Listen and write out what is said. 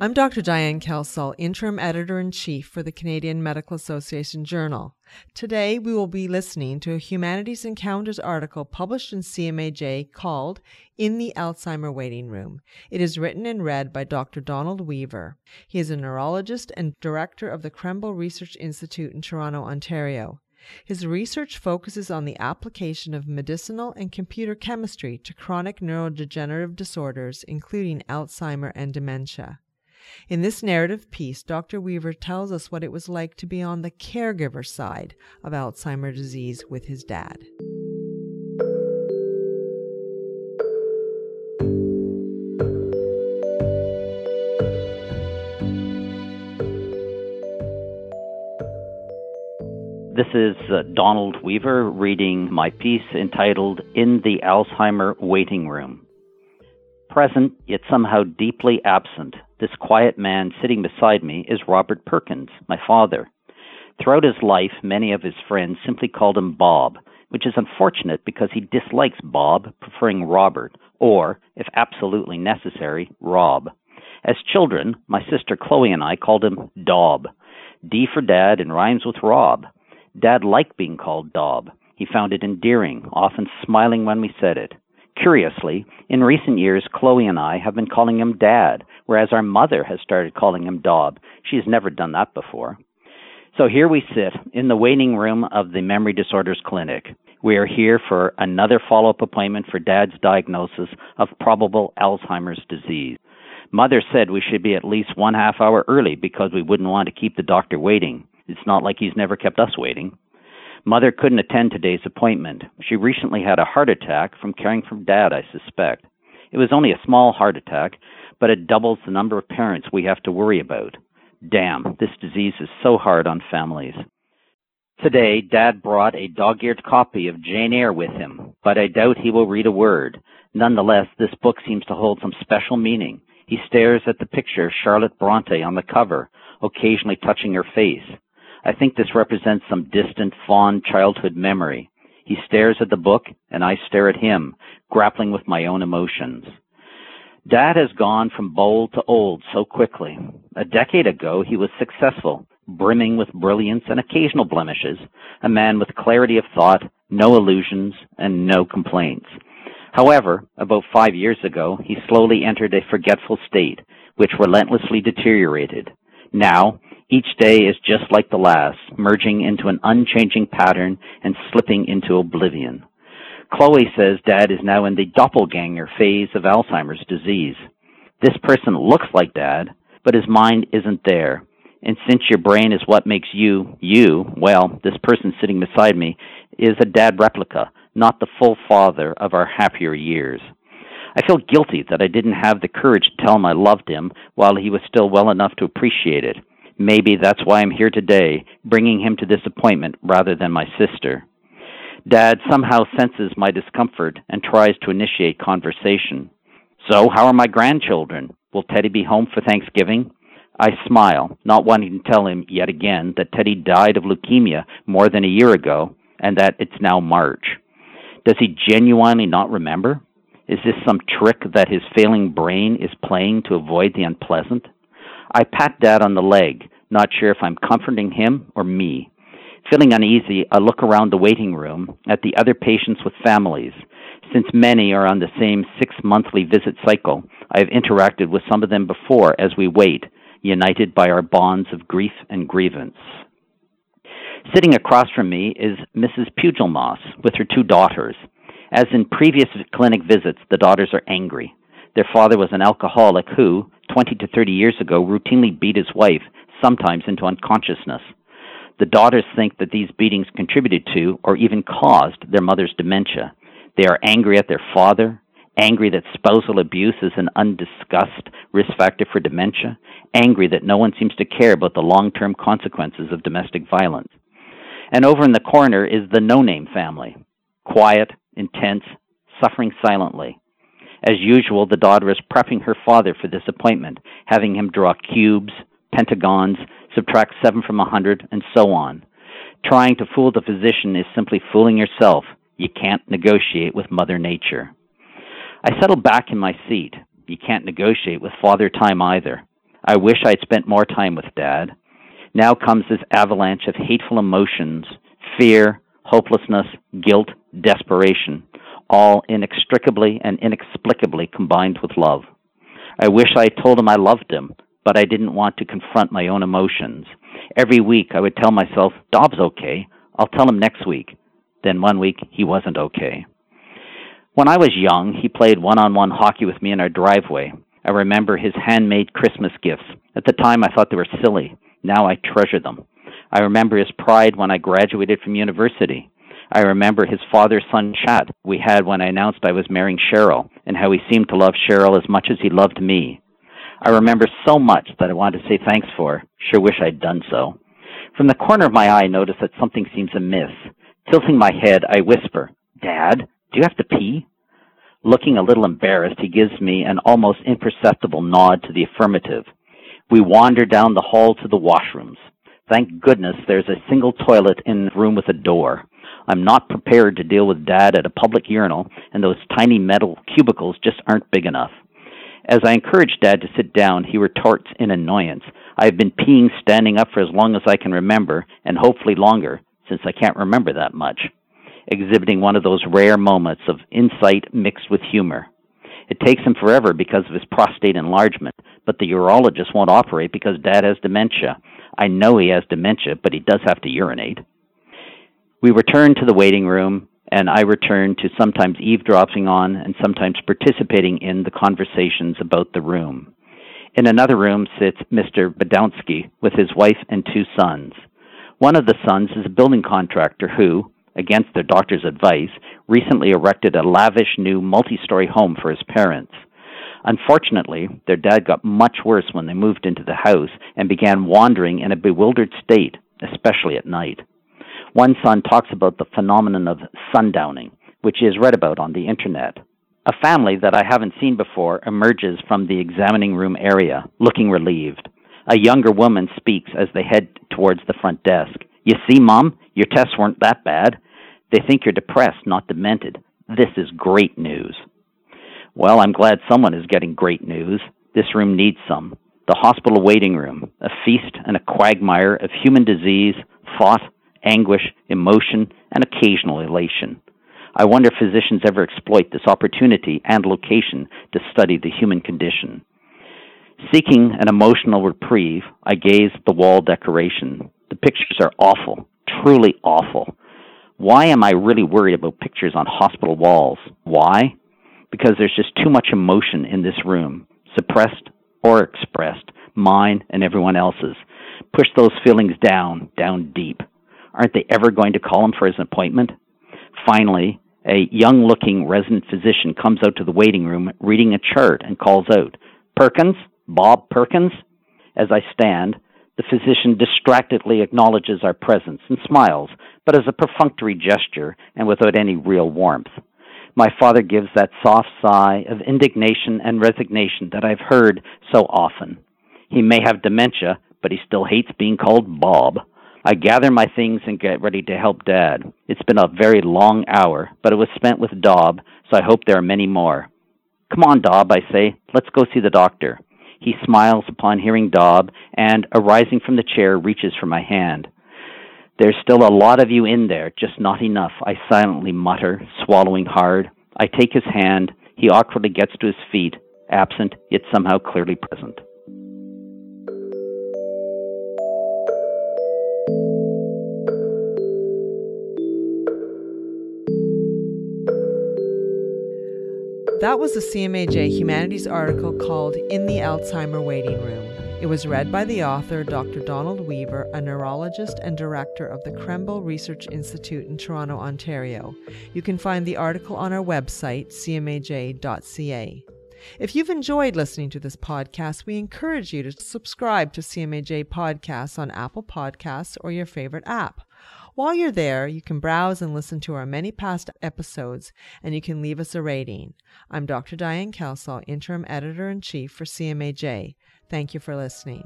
I'm Dr. Diane Kelsall, Interim Editor in Chief for the Canadian Medical Association Journal. Today, we will be listening to a Humanities Encounters article published in CMAJ called In the Alzheimer Waiting Room. It is written and read by Dr. Donald Weaver. He is a neurologist and director of the Krembil Research Institute in Toronto, Ontario. His research focuses on the application of medicinal and computer chemistry to chronic neurodegenerative disorders, including Alzheimer and dementia. In this narrative piece, Dr. Weaver tells us what it was like to be on the caregiver side of Alzheimer's disease with his dad. This is uh, Donald Weaver reading my piece entitled In the Alzheimer Waiting Room. Present, yet somehow deeply absent, this quiet man sitting beside me is Robert Perkins, my father. Throughout his life, many of his friends simply called him Bob, which is unfortunate because he dislikes Bob, preferring Robert, or, if absolutely necessary, Rob. As children, my sister Chloe and I called him Dob. D for Dad and rhymes with Rob. Dad liked being called Dob. He found it endearing, often smiling when we said it. Curiously, in recent years, Chloe and I have been calling him Dad, whereas our mother has started calling him Daub. She has never done that before. So here we sit in the waiting room of the Memory Disorders Clinic. We are here for another follow up appointment for Dad's diagnosis of probable Alzheimer's disease. Mother said we should be at least one half hour early because we wouldn't want to keep the doctor waiting. It's not like he's never kept us waiting. Mother couldn't attend today's appointment. She recently had a heart attack from caring for Dad, I suspect. It was only a small heart attack, but it doubles the number of parents we have to worry about. Damn, this disease is so hard on families. Today, Dad brought a dog eared copy of Jane Eyre with him, but I doubt he will read a word. Nonetheless, this book seems to hold some special meaning. He stares at the picture of Charlotte Bronte on the cover, occasionally touching her face. I think this represents some distant, fond childhood memory. He stares at the book, and I stare at him, grappling with my own emotions. Dad has gone from bold to old so quickly. A decade ago, he was successful, brimming with brilliance and occasional blemishes, a man with clarity of thought, no illusions, and no complaints. However, about five years ago, he slowly entered a forgetful state, which relentlessly deteriorated. Now, each day is just like the last, merging into an unchanging pattern and slipping into oblivion. Chloe says dad is now in the doppelganger phase of Alzheimer's disease. This person looks like dad, but his mind isn't there. And since your brain is what makes you, you, well, this person sitting beside me is a dad replica, not the full father of our happier years. I feel guilty that I didn't have the courage to tell him I loved him while he was still well enough to appreciate it. Maybe that's why I'm here today, bringing him to this appointment rather than my sister. Dad somehow senses my discomfort and tries to initiate conversation. So, how are my grandchildren? Will Teddy be home for Thanksgiving? I smile, not wanting to tell him yet again that Teddy died of leukemia more than a year ago and that it's now March. Does he genuinely not remember? Is this some trick that his failing brain is playing to avoid the unpleasant? I pat Dad on the leg, not sure if I'm comforting him or me. Feeling uneasy, I look around the waiting room at the other patients with families. Since many are on the same six monthly visit cycle, I have interacted with some of them before as we wait, united by our bonds of grief and grievance. Sitting across from me is Mrs. Pugelmoss with her two daughters. As in previous clinic visits, the daughters are angry. Their father was an alcoholic who, 20 to 30 years ago, routinely beat his wife, sometimes into unconsciousness. The daughters think that these beatings contributed to or even caused their mother's dementia. They are angry at their father, angry that spousal abuse is an undiscussed risk factor for dementia, angry that no one seems to care about the long term consequences of domestic violence. And over in the corner is the no name family quiet, intense, suffering silently. As usual, the daughter is prepping her father for this appointment, having him draw cubes, pentagons, subtract 7 from a 100, and so on. Trying to fool the physician is simply fooling yourself. You can't negotiate with Mother Nature. I settled back in my seat. You can't negotiate with Father Time either. I wish I'd spent more time with Dad. Now comes this avalanche of hateful emotions fear, hopelessness, guilt, desperation, all inextricably and inexplicably combined with love. I wish I had told him I loved him, but I didn't want to confront my own emotions. Every week I would tell myself, Dob's okay. I'll tell him next week. Then one week he wasn't okay. When I was young, he played one on one hockey with me in our driveway. I remember his handmade Christmas gifts. At the time, I thought they were silly. Now I treasure them. I remember his pride when I graduated from university. I remember his father son chat we had when I announced I was marrying Cheryl and how he seemed to love Cheryl as much as he loved me. I remember so much that I wanted to say thanks for. Sure wish I'd done so. From the corner of my eye, I notice that something seems amiss. Tilting my head, I whisper, Dad, do you have to pee? Looking a little embarrassed, he gives me an almost imperceptible nod to the affirmative. We wander down the hall to the washrooms. Thank goodness there's a single toilet in the room with a door. I'm not prepared to deal with Dad at a public urinal, and those tiny metal cubicles just aren't big enough. As I encourage Dad to sit down, he retorts in annoyance. I've been peeing standing up for as long as I can remember, and hopefully longer, since I can't remember that much. Exhibiting one of those rare moments of insight mixed with humor. It takes him forever because of his prostate enlargement, but the urologist won't operate because Dad has dementia. I know he has dementia, but he does have to urinate. We return to the waiting room, and I return to sometimes eavesdropping on and sometimes participating in the conversations about the room. In another room sits Mr. Badowski with his wife and two sons. One of the sons is a building contractor who, against their doctor's advice, recently erected a lavish new multi story home for his parents. Unfortunately, their dad got much worse when they moved into the house and began wandering in a bewildered state, especially at night. One son talks about the phenomenon of sundowning, which is read about on the internet. A family that I haven't seen before emerges from the examining room area, looking relieved. A younger woman speaks as they head towards the front desk. You see, Mom, your tests weren't that bad. They think you're depressed, not demented. This is great news. Well, I'm glad someone is getting great news. This room needs some. The hospital waiting room, a feast and a quagmire of human disease, thought, anguish, emotion, and occasional elation. I wonder if physicians ever exploit this opportunity and location to study the human condition. Seeking an emotional reprieve, I gaze at the wall decoration. The pictures are awful, truly awful. Why am I really worried about pictures on hospital walls? Why? Because there's just too much emotion in this room, suppressed or expressed, mine and everyone else's. Push those feelings down, down deep. Aren't they ever going to call him for his appointment? Finally, a young looking resident physician comes out to the waiting room reading a chart and calls out, Perkins? Bob Perkins? As I stand, the physician distractedly acknowledges our presence and smiles, but as a perfunctory gesture and without any real warmth. My father gives that soft sigh of indignation and resignation that I've heard so often. He may have dementia, but he still hates being called Bob. I gather my things and get ready to help Dad. It's been a very long hour, but it was spent with Dob, so I hope there are many more. Come on, Dob, I say. Let's go see the doctor. He smiles upon hearing Dob and, arising from the chair, reaches for my hand. There's still a lot of you in there, just not enough, I silently mutter, swallowing hard. I take his hand. He awkwardly gets to his feet, absent, yet somehow clearly present. That was a CMAJ Humanities article called In the Alzheimer Waiting Room. It was read by the author, Dr. Donald Weaver, a neurologist and director of the Krembil Research Institute in Toronto, Ontario. You can find the article on our website, cmaj.ca. If you've enjoyed listening to this podcast, we encourage you to subscribe to CMAJ Podcasts on Apple Podcasts or your favorite app. While you're there, you can browse and listen to our many past episodes, and you can leave us a rating. I'm Dr. Diane Kelsall, Interim Editor in Chief for CMAJ. Thank you for listening.